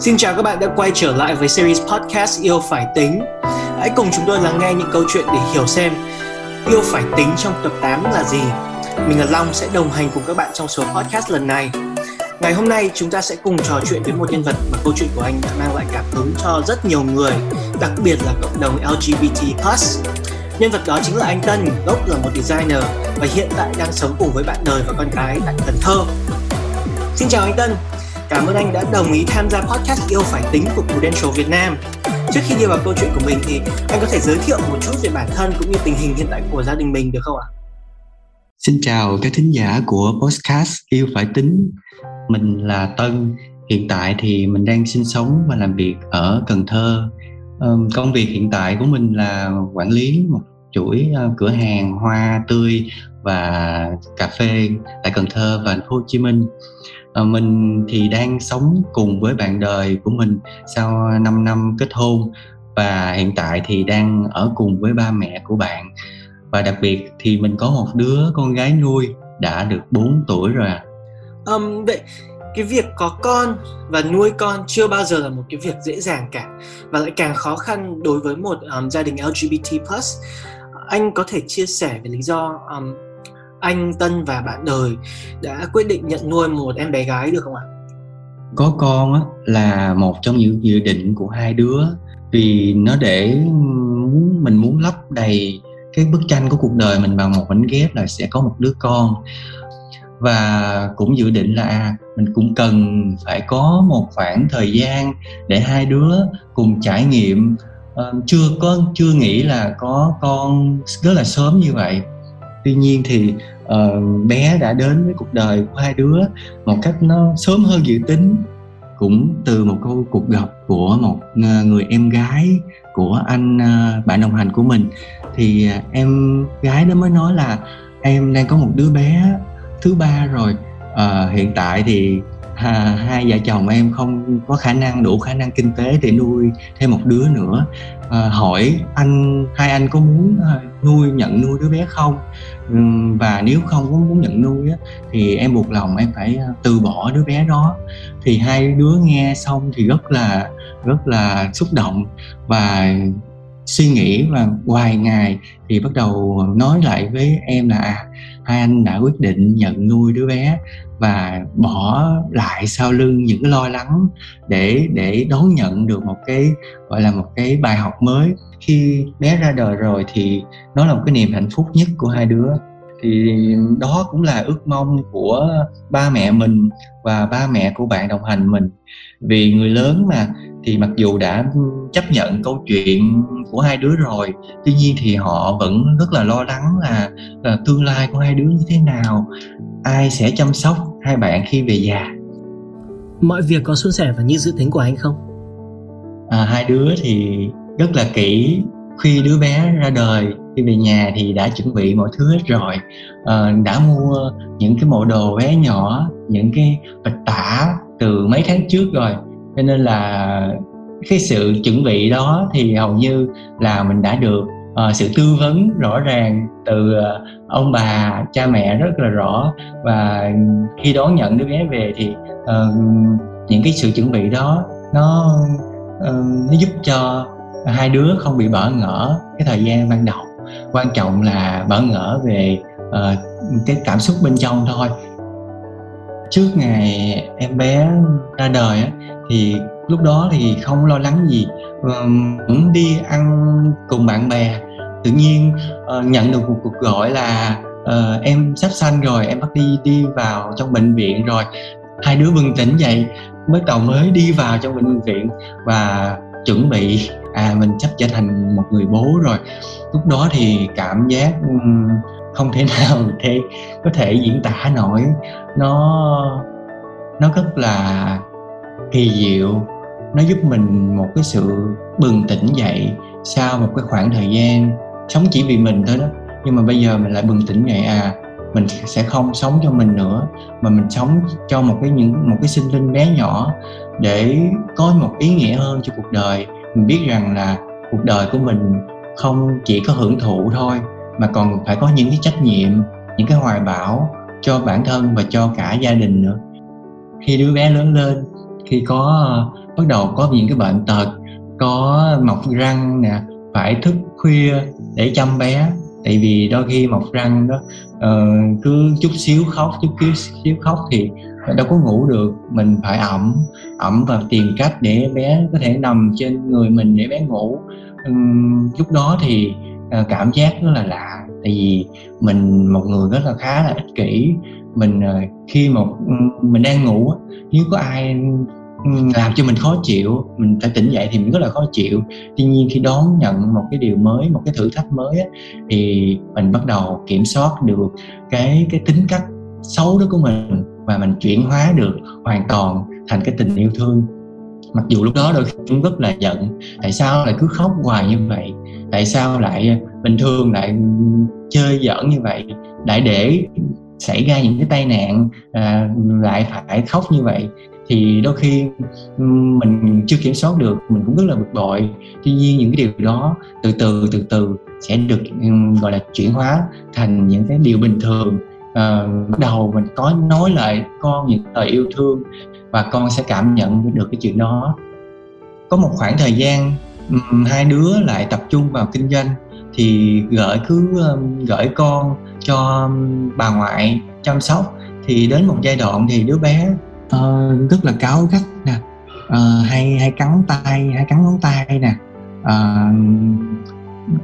Xin chào các bạn đã quay trở lại với series podcast Yêu Phải Tính Hãy cùng chúng tôi lắng nghe những câu chuyện để hiểu xem Yêu Phải Tính trong tập 8 là gì Mình là Long sẽ đồng hành cùng các bạn trong số podcast lần này Ngày hôm nay chúng ta sẽ cùng trò chuyện với một nhân vật mà câu chuyện của anh đã mang lại cảm hứng cho rất nhiều người Đặc biệt là cộng đồng LGBT+. Nhân vật đó chính là anh Tân, gốc là một designer và hiện tại đang sống cùng với bạn đời và con cái tại Cần Thơ. Xin chào anh Tân, Cảm ơn anh đã đồng ý tham gia podcast Yêu Phải Tính của Prudential Việt Nam. Trước khi đi vào câu chuyện của mình thì anh có thể giới thiệu một chút về bản thân cũng như tình hình hiện tại của gia đình mình được không ạ? Xin chào các thính giả của podcast Yêu Phải Tính. Mình là Tân. Hiện tại thì mình đang sinh sống và làm việc ở Cần Thơ. công việc hiện tại của mình là quản lý một chuỗi ờ, cửa hàng hoa tươi và cà phê tại Cần Thơ và thành phố Hồ Chí Minh à, mình thì đang sống cùng với bạn đời của mình sau 5 năm kết hôn và hiện tại thì đang ở cùng với ba mẹ của bạn và đặc biệt thì mình có một đứa con gái nuôi đã được 4 tuổi rồi à. Um, vậy cái việc có con và nuôi con chưa bao giờ là một cái việc dễ dàng cả và lại càng khó khăn đối với một um, gia đình LGBT+. Anh có thể chia sẻ về lý do um, anh Tân và bạn đời đã quyết định nhận nuôi một em bé gái được không ạ? Có con á, là một trong những dự định của hai đứa. Vì nó để muốn mình muốn lấp đầy cái bức tranh của cuộc đời mình bằng một mảnh ghép là sẽ có một đứa con. Và cũng dự định là à, mình cũng cần phải có một khoảng thời gian để hai đứa cùng trải nghiệm. Uh, chưa có chưa nghĩ là có con rất là sớm như vậy tuy nhiên thì uh, bé đã đến với cuộc đời của hai đứa một cách nó sớm hơn dự tính cũng từ một câu cuộc gặp của một uh, người em gái của anh uh, bạn đồng hành của mình. Thì uh, em gái nó mới nói là em đang có một đứa bé thứ ba rồi uh, hiện tại thì à, hai vợ chồng em không có khả năng đủ khả năng kinh tế để nuôi thêm một đứa nữa. À, hỏi anh hai anh có muốn ờ, nuôi nhận nuôi đứa bé không? Ừ, và nếu không có muốn nhận nuôi á, thì em buộc lòng em phải ờ, từ bỏ đứa bé đó. Thì hai đứa nghe xong thì rất là rất là xúc động và suy nghĩ và vài ngày thì bắt đầu nói lại với em là à, hai anh đã quyết định nhận nuôi đứa bé và bỏ lại sau lưng những cái lo lắng để để đón nhận được một cái gọi là một cái bài học mới. Khi bé ra đời rồi thì nó là một cái niềm hạnh phúc nhất của hai đứa. Thì đó cũng là ước mong của ba mẹ mình và ba mẹ của bạn đồng hành mình. Vì người lớn mà thì mặc dù đã chấp nhận câu chuyện của hai đứa rồi tuy nhiên thì họ vẫn rất là lo lắng là, là tương lai của hai đứa như thế nào ai sẽ chăm sóc hai bạn khi về già. Mọi việc có suôn sẻ và như dự tính của anh không? À, hai đứa thì rất là kỹ. Khi đứa bé ra đời khi về nhà thì đã chuẩn bị mọi thứ hết rồi. À, đã mua những cái bộ đồ bé nhỏ những cái bịch tả từ mấy tháng trước rồi cho nên là cái sự chuẩn bị đó thì hầu như là mình đã được uh, sự tư vấn rõ ràng từ uh, ông bà cha mẹ rất là rõ. Và khi đón nhận đứa bé về thì uh, những cái sự chuẩn bị đó nó uh, nó giúp cho hai đứa không bị bỡ ngỡ cái thời gian ban đầu. Quan trọng là bỡ ngỡ về uh, cái cảm xúc bên trong thôi trước ngày em bé ra đời á, thì lúc đó thì không lo lắng gì cũng đi ăn cùng bạn bè. Tự nhiên uh, nhận được một cuộc gọi là uh, em sắp sanh rồi em bắt đi đi vào trong bệnh viện rồi. Hai đứa bừng tỉnh dậy mới đầu mới đi vào trong bệnh viện và chuẩn bị à mình sắp trở thành một người bố rồi. Lúc đó thì cảm giác um, không thể nào thể có thể diễn tả nổi. Nó nó rất là kỳ diệu. Nó giúp mình một cái sự bừng tỉnh dậy sau một cái khoảng thời gian sống chỉ vì mình thôi đó. Nhưng mà bây giờ mình lại bừng tỉnh dậy à mình sẽ không sống cho mình nữa, mà mình sống cho một cái những, một cái sinh linh bé nhỏ để có một ý nghĩa hơn cho cuộc đời. Mình biết rằng là cuộc đời của mình không chỉ có hưởng thụ thôi mà còn phải có những cái trách nhiệm những cái hoài bão cho bản thân và cho cả gia đình nữa. Khi đứa bé lớn lên khi có bắt đầu có những cái bệnh tật có mọc răng nè phải thức khuya để chăm bé. Tại vì đôi khi mọc răng đó uh, cứ chút xíu khóc chút xíu, xíu khóc thì đâu có ngủ được. Mình phải ẩm ẩm và tìm cách để bé có thể nằm trên người mình để bé ngủ. Um, lúc đó thì uh, cảm giác rất là lạ. Tại vì mình một người rất là khá là ích kỷ. Mình uh, khi một ừ, mình đang ngủ nếu có ai ừ, làm cho mình khó chịu mình phải tỉnh dậy thì mình rất là khó chịu. Tuy nhiên khi đón nhận một cái điều mới một cái thử thách mới á, thì mình bắt đầu kiểm soát được cái cái tính cách xấu đó của mình và mình chuyển hóa được hoàn toàn thành cái tình yêu thương. Mặc dù lúc đó đôi khi cũng rất là giận tại sao lại cứ khóc hoài như vậy? Tại sao lại ờ, bình thường lại chơi giỡn như vậy? Lại để xảy ra những cái tai nạn à, lại phải khóc như vậy thì đôi khi mình chưa kiểm soát được mình cũng rất là bực bội. Tuy nhiên những cái điều đó từ từ từ từ sẽ được gọi là chuyển hóa thành những cái điều bình thường. À, bắt đầu mình có nói lại con những lời yêu thương và con sẽ cảm nhận được cái chuyện đó. Có một khoảng thời gian Ừ, hai đứa lại tập trung vào kinh doanh thì gửi cứ um, gửi con cho um, bà ngoại chăm sóc. Thì đến một giai đoạn thì đứa bé uh, rất là cáo gắt nè uh, hay hay cắn tay hay cắn ngón tay nè ờ, uh,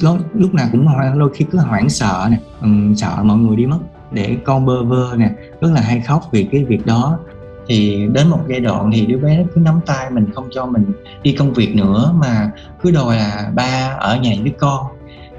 lúc, lúc nào cũng đôi khi cứ hoảng sợ nè um, sợ mọi người đi mất để con bơ vơ nè rất là hay khóc vì cái việc đó thì đến một giai đoạn thì đứa bé cứ nắm tay mình không cho mình đi công việc nữa mà cứ đòi là ba ở nhà với con.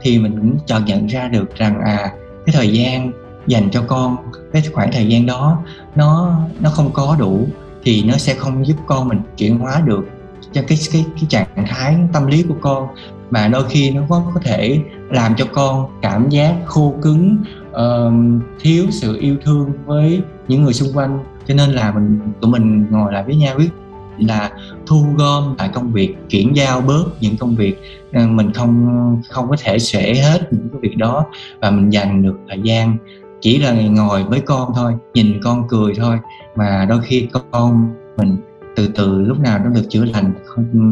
Thì mình cũng chợt nhận ra được rằng à cái thời gian dành cho con cái khoảng thời gian đó nó nó không có đủ thì nó sẽ không giúp con mình chuyển hóa được cho cái cái cái trạng thái tâm lý của con. Mà đôi khi nó có có thể làm cho con cảm giác khô cứng uh, thiếu sự yêu thương với những người xung quanh cho nên là mình, tụi mình ngồi lại với nhau quyết là thu gom lại công việc, chuyển giao bớt những công việc ờ, mình không không có thể xuể hết những cái việc đó và mình dành được thời gian chỉ là ngồi với con thôi, nhìn con cười thôi. Mà đôi khi con mình từ từ lúc nào nó được chữa lành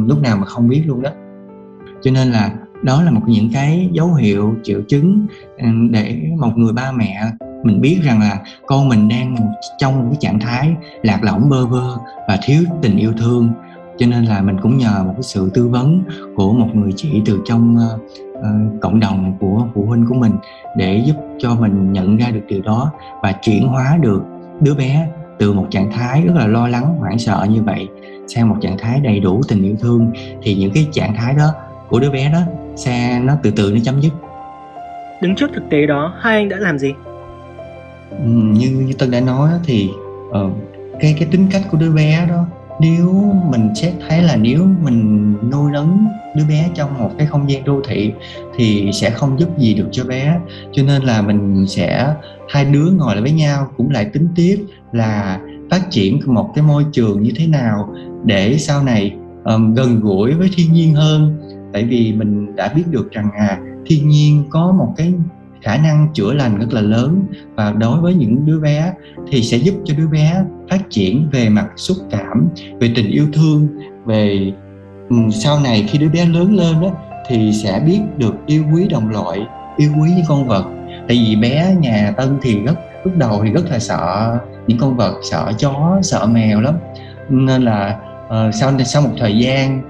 lúc nào mà không biết luôn đó. Cho nên là đó là một những cái dấu hiệu triệu chứng ừ, để một người ba mẹ mình biết rằng là con mình đang trong một cái trạng thái lạc lõng bơ vơ và thiếu tình yêu thương. Cho nên là mình cũng nhờ một cái sự tư vấn của một người chị từ trong uh, cộng đồng của phụ huynh của mình để giúp cho mình nhận ra được điều đó và chuyển hóa được đứa bé từ một trạng thái rất là lo lắng hoảng sợ như vậy sang một trạng thái đầy đủ tình yêu thương. Thì những cái trạng thái đó của đứa bé đó sẽ nó từ từ nó chấm dứt. Đứng trước thực tế đó hai anh đã làm gì? Như như tân đã nói thì uh, cái cái tính cách của đứa bé đó nếu mình xét thấy là nếu mình nuôi nấng đứa bé trong một cái không gian đô thị thì sẽ không giúp gì được cho bé. Cho nên là mình sẽ hai đứa ngồi lại với nhau cũng lại tính tiếp là phát triển một cái môi trường như thế nào để sau này um, gần gũi với thiên nhiên hơn. Tại vì mình đã biết được rằng à thiên nhiên có một cái khả năng chữa lành rất là lớn. Và đối với những đứa bé thì sẽ giúp cho đứa bé phát triển về mặt xúc cảm về tình yêu thương về ừ, sau này khi đứa bé lớn lên đó thì sẽ biết được yêu quý đồng loại yêu quý những con vật. Tại vì bé nhà tân thì rất lúc đầu thì rất là sợ những con vật sợ chó sợ mèo lắm. Nên là uh, sau sau một thời gian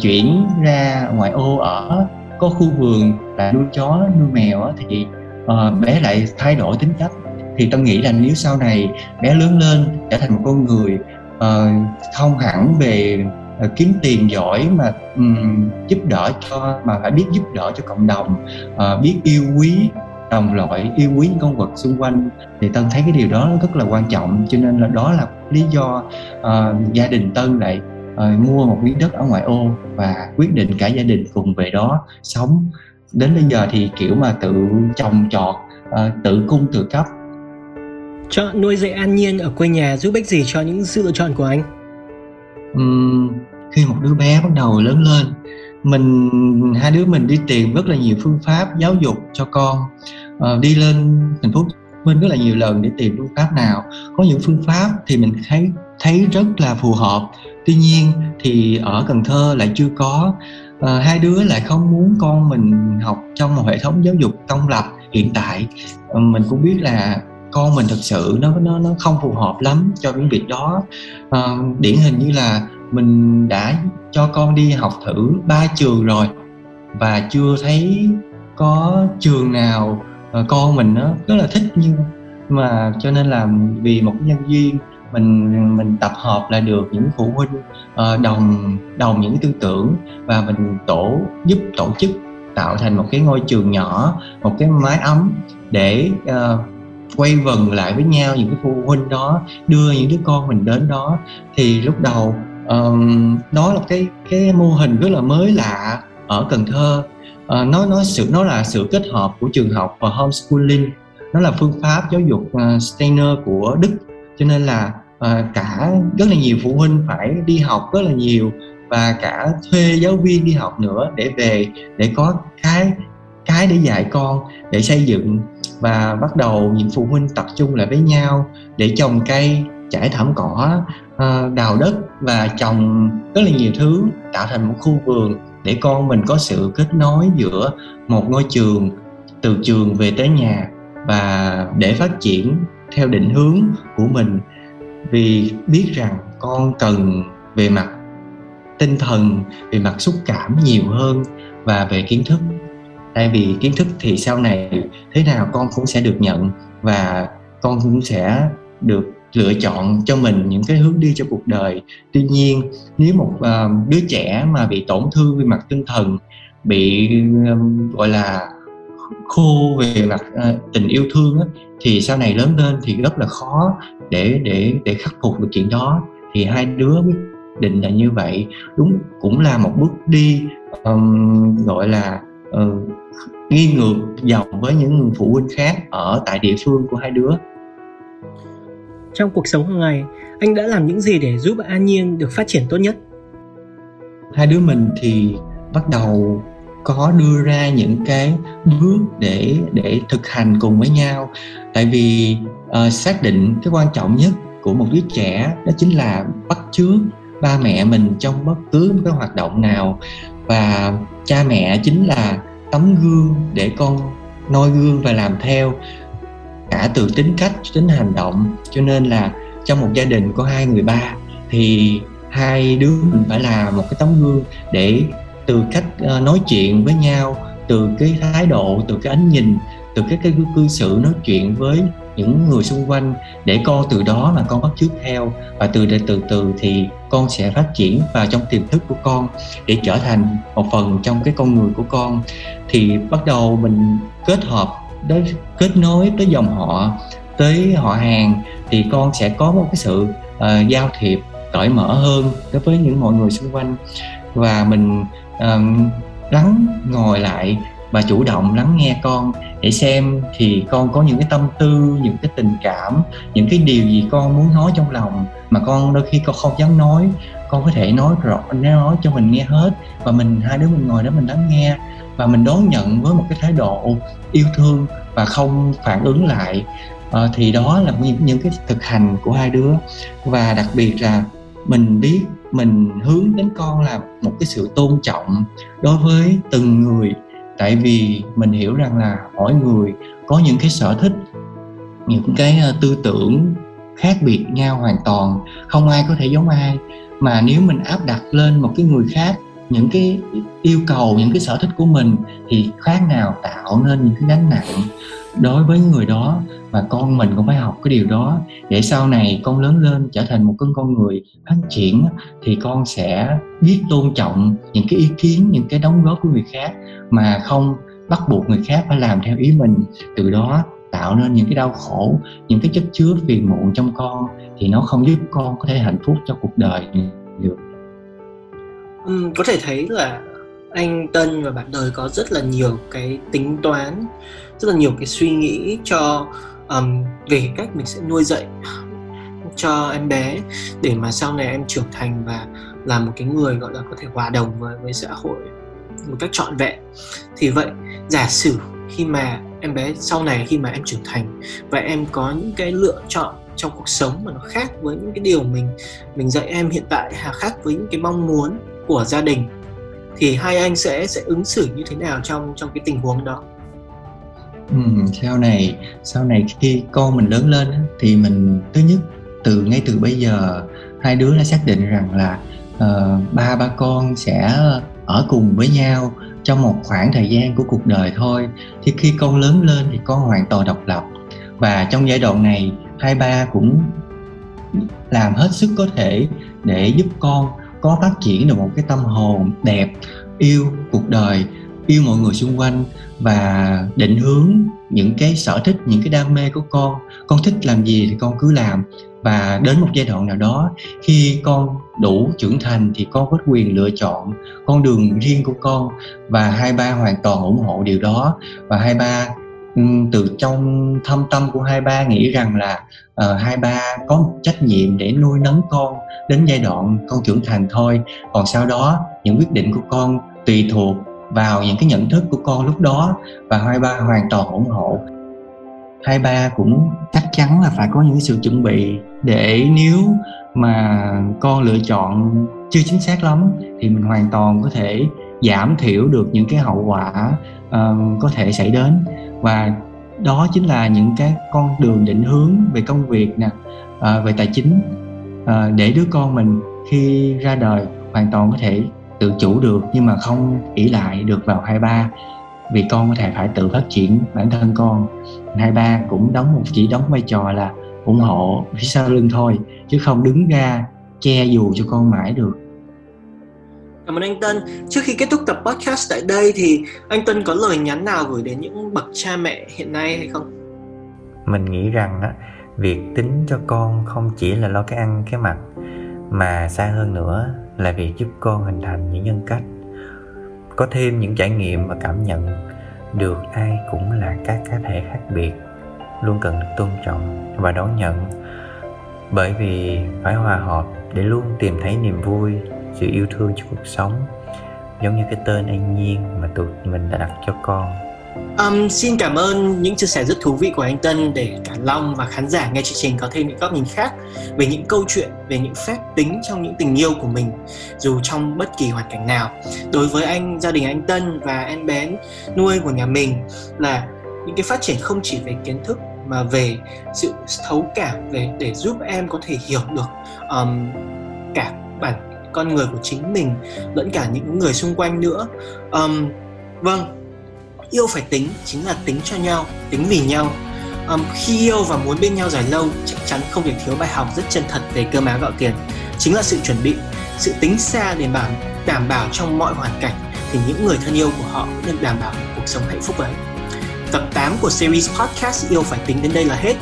chuyển ra ngoại ô ở có khu vườn là nuôi chó nuôi mèo thì uh, bé lại thay đổi tính cách. Thì tôi nghĩ là nếu sau này bé lớn lên trở thành một con người ờ, uh, không hẳn về uh, kiếm tiền giỏi mà um, giúp đỡ cho mà phải biết giúp đỡ cho cộng đồng uh, biết yêu quý đồng loại yêu quý những con vật xung quanh thì tân thấy cái điều đó rất là quan trọng. Cho nên là đó là lý do uh, gia đình tân lại uh, mua một miếng đất ở ngoại ô và quyết định cả gia đình cùng về đó sống. Đến bây giờ thì kiểu mà tự trồng trọt uh, tự cung tự cấp. Chọn nuôi dạy an nhiên ở quê nhà giúp ích gì cho những sự lựa chọn của anh? Uhm, khi một đứa bé bắt đầu lớn lên mình hai đứa mình đi tìm rất là nhiều phương pháp giáo dục cho con. Uh, đi lên thành phố minh rất là nhiều lần để tìm phương pháp nào. Có những phương pháp thì mình thấy thấy rất là phù hợp. Tuy nhiên thì ở cần thơ lại chưa có. À, hai đứa lại không muốn con mình học trong một hệ thống giáo dục công lập hiện tại. À, mình cũng biết là con mình thật sự nó nó nó không phù hợp lắm cho những việc đó. À, điển hình như là mình đã cho con đi học thử ba trường rồi và chưa thấy có trường nào con mình nó rất là thích nhưng mà cho nên là vì một nhân duyên mình mình tập hợp lại được những phụ huynh uh, đồng đồng những tư tưởng và mình tổ giúp tổ chức tạo thành một cái ngôi trường nhỏ một cái mái ấm để ờ, uh, quay vần lại với nhau những cái phụ huynh đó đưa những đứa con mình đến đó. Thì lúc đầu um, đó là cái cái mô hình rất là mới lạ ở Cần Thơ. Uh, nó nó sự nó là sự kết hợp của trường học và homeschooling. Nó là phương pháp giáo dục uh, Steiner của Đức. Cho nên là Ờ, cả rất là nhiều phụ huynh phải đi học rất là nhiều và cả thuê giáo viên đi học nữa để về để có cái cái để dạy con, để xây dựng. Và bắt đầu những phụ huynh tập trung lại với nhau để trồng cây trải thảm cỏ ờ, đào đất và trồng rất là nhiều thứ, tạo thành một khu vườn để con mình có sự kết nối giữa một ngôi trường, từ trường về tới nhà và để phát triển theo định hướng của mình vì biết rằng con cần về mặt tinh thần về mặt xúc cảm nhiều hơn và về kiến thức. Tại vì kiến thức thì sau này thế nào con cũng sẽ được nhận và con cũng sẽ được lựa chọn cho mình những cái hướng đi cho cuộc đời. Tuy nhiên nếu một uh, đứa trẻ mà bị tổn thương về mặt tinh thần bị um, gọi là khô về mặt uh, tình yêu thương á, thì sau này lớn lên thì rất là khó để để để khắc phục được chuyện đó. Thì hai đứa quyết định là như vậy. Đúng cũng là một bước đi um, gọi là uh, nghi ngược dòng với những phụ huynh khác ở tại địa phương của hai đứa. Trong cuộc sống hàng ngày anh đã làm những gì để giúp an nhiên được phát triển tốt nhất? Hai đứa mình thì bắt đầu có đưa ra những cái bước để để thực hành cùng với nhau. Tại vì uh, xác định cái quan trọng nhất của một đứa trẻ đó chính là bắt chước ba mẹ mình trong bất cứ một cái hoạt động nào. Và cha mẹ chính là tấm gương để con noi gương và làm theo cả từ tính cách đến hành động. Cho nên là trong một gia đình có hai người ba thì hai đứa mình phải là một cái tấm gương để từ cách ờ, nói chuyện với nhau từ cái thái độ từ cái ánh nhìn từ cái cái cư xử nói chuyện với những người xung quanh để con từ đó mà con bắt chước theo. Và từ từ từ từ thì con sẽ phát triển vào trong tiềm thức của con để trở thành một phần trong cái con người của con. Thì bắt đầu mình kết hợp đến kết nối tới dòng họ tới họ hàng thì con sẽ có một cái sự uh, giao thiệp cởi mở hơn đối với những mọi người xung quanh và mình um, lắng ngồi lại và chủ động lắng nghe con để xem thì con có những cái tâm tư những cái tình cảm những cái điều gì con muốn nói trong lòng mà con đôi khi con không dám nói. Con có thể nói rõ nói cho mình nghe hết và mình hai đứa mình ngồi đó mình lắng nghe và mình đón nhận với một cái thái độ yêu thương và không phản ứng lại. À, thì đó là những, những cái thực hành của hai đứa. Và đặc biệt là mình biết mình hướng đến con là một cái sự tôn trọng đối với từng người. Tại vì mình hiểu rằng là mỗi người có những cái sở thích, những cái ờ, tư tưởng khác biệt nhau hoàn toàn, không ai có thể giống ai. Mà nếu mình áp đặt lên một cái người khác những cái yêu cầu, những cái sở thích của mình, thì khác nào tạo nên những cái gánh nặng đối với người đó và con mình cũng phải học cái điều đó. Để sau này con lớn lên trở thành một con người phát triển thì con sẽ biết tôn trọng những cái ý kiến những cái đóng góp của người khác mà không bắt buộc người khác phải làm theo ý mình. Từ đó tạo nên những cái đau khổ những cái chất chứa phiền muộn trong con thì nó không giúp con có thể hạnh phúc cho cuộc đời được. Ừ, có thể thấy là anh Tân và bạn đời có rất là nhiều cái tính toán rất là nhiều cái suy nghĩ cho um, về cách mình sẽ nuôi dạy cho em bé để mà sau này em trưởng thành và là một cái người gọi là có thể hòa đồng với với xã hội một cách trọn vẹn. Thì vậy giả sử khi mà em bé sau này khi mà em trưởng thành và em có những cái lựa chọn trong cuộc sống mà nó khác với những cái điều mình mình dạy em hiện tại hà khác với những cái mong muốn của gia đình thì hai anh sẽ sẽ ứng xử như thế nào trong trong cái tình huống đó? Ừ, sau này sau này khi con mình lớn lên thì mình thứ nhất từ ngay từ bây giờ hai đứa đã xác định rằng là uh, ba ba con sẽ ở cùng với nhau trong một khoảng thời gian của cuộc đời thôi. Thì khi con lớn lên thì con hoàn toàn độc lập. Và trong giai đoạn này hai ba cũng làm hết sức có thể để giúp con có phát triển được một cái tâm hồn đẹp yêu cuộc đời yêu mọi người xung quanh và định hướng những cái sở thích những cái đam mê của con. Con thích làm gì thì con cứ làm. Và đến một giai đoạn nào đó khi con đủ trưởng thành thì con có quyền lựa chọn con đường riêng của con. Và hai ba hoàn toàn ủng hộ điều đó. Và hai ba ừ, từ trong thâm tâm của hai ba nghĩ rằng là uh, hai ba có một trách nhiệm để nuôi nấng con đến giai đoạn con trưởng thành thôi. Còn sau đó những quyết định của con tùy thuộc vào những cái nhận thức của con lúc đó và hai ba hoàn toàn ủng hộ. Hai ba cũng chắc chắn là phải có những sự chuẩn bị để nếu mà con lựa chọn chưa chính xác lắm thì mình hoàn toàn có thể giảm thiểu được những cái hậu quả uh, có thể xảy đến. Và đó chính là những cái con đường định hướng về công việc nè uh, về tài chính uh, để đứa con mình khi ra đời hoàn toàn có thể tự chủ được nhưng mà không ỷ lại được vào hai ba vì con có thể phải tự phát triển bản thân con hai ba cũng đóng một chỉ đóng vai trò là ủng hộ phía sau lưng thôi chứ không đứng ra che dù cho con mãi được Cảm ơn anh Tân. Trước khi kết thúc tập podcast tại đây thì anh Tân có lời nhắn nào gửi đến những bậc cha mẹ hiện nay hay không? Mình nghĩ rằng á, việc tính cho con không chỉ là lo cái ăn cái mặc mà xa hơn nữa là việc giúp con hình thành những nhân cách. Có thêm những trải nghiệm và cảm nhận được ai cũng là các cá thể khác biệt, luôn cần được tôn trọng và đón nhận. Bởi vì phải hòa hợp để luôn tìm thấy niềm vui, sự yêu thương cho cuộc sống, giống như cái tên an nhiên mà tụi mình đã đặt cho con. Um, xin cảm ơn những chia sẻ rất thú vị của anh Tân để cả Long và khán giả nghe chương trình có thêm những góc nhìn khác về những câu chuyện, về những phép tính trong những tình yêu của mình dù trong bất kỳ hoàn cảnh nào. Đối với anh, gia đình anh Tân và em bé nuôi của nhà mình là những cái phát triển không chỉ về kiến thức mà về sự thấu cảm về để giúp em có thể hiểu được um, cả bản con người của chính mình lẫn cả những người xung quanh nữa. Um, vâng, yêu phải tính chính là tính cho nhau tính vì nhau. Um, khi yêu và muốn bên nhau dài lâu chắc chắn không thể thiếu bài học rất chân thật về cơm áo gạo tiền. Chính là sự chuẩn bị sự tính xa để bảo đảm bảo trong mọi hoàn cảnh thì những người thân yêu của họ cũng được đảm bảo cuộc sống hạnh phúc ấy. Tập 8 của series podcast yêu phải tính đến đây là hết.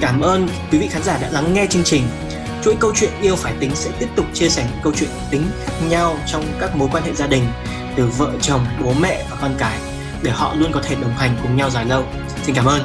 Cảm ơn quý vị khán giả đã lắng nghe chương trình. Chuỗi câu chuyện yêu phải tính sẽ tiếp tục chia sẻ những câu chuyện tính khác nhau trong các mối quan hệ gia đình từ vợ chồng bố mẹ và con cái để họ luôn có thể đồng hành cùng nhau dài lâu. Xin cảm ơn.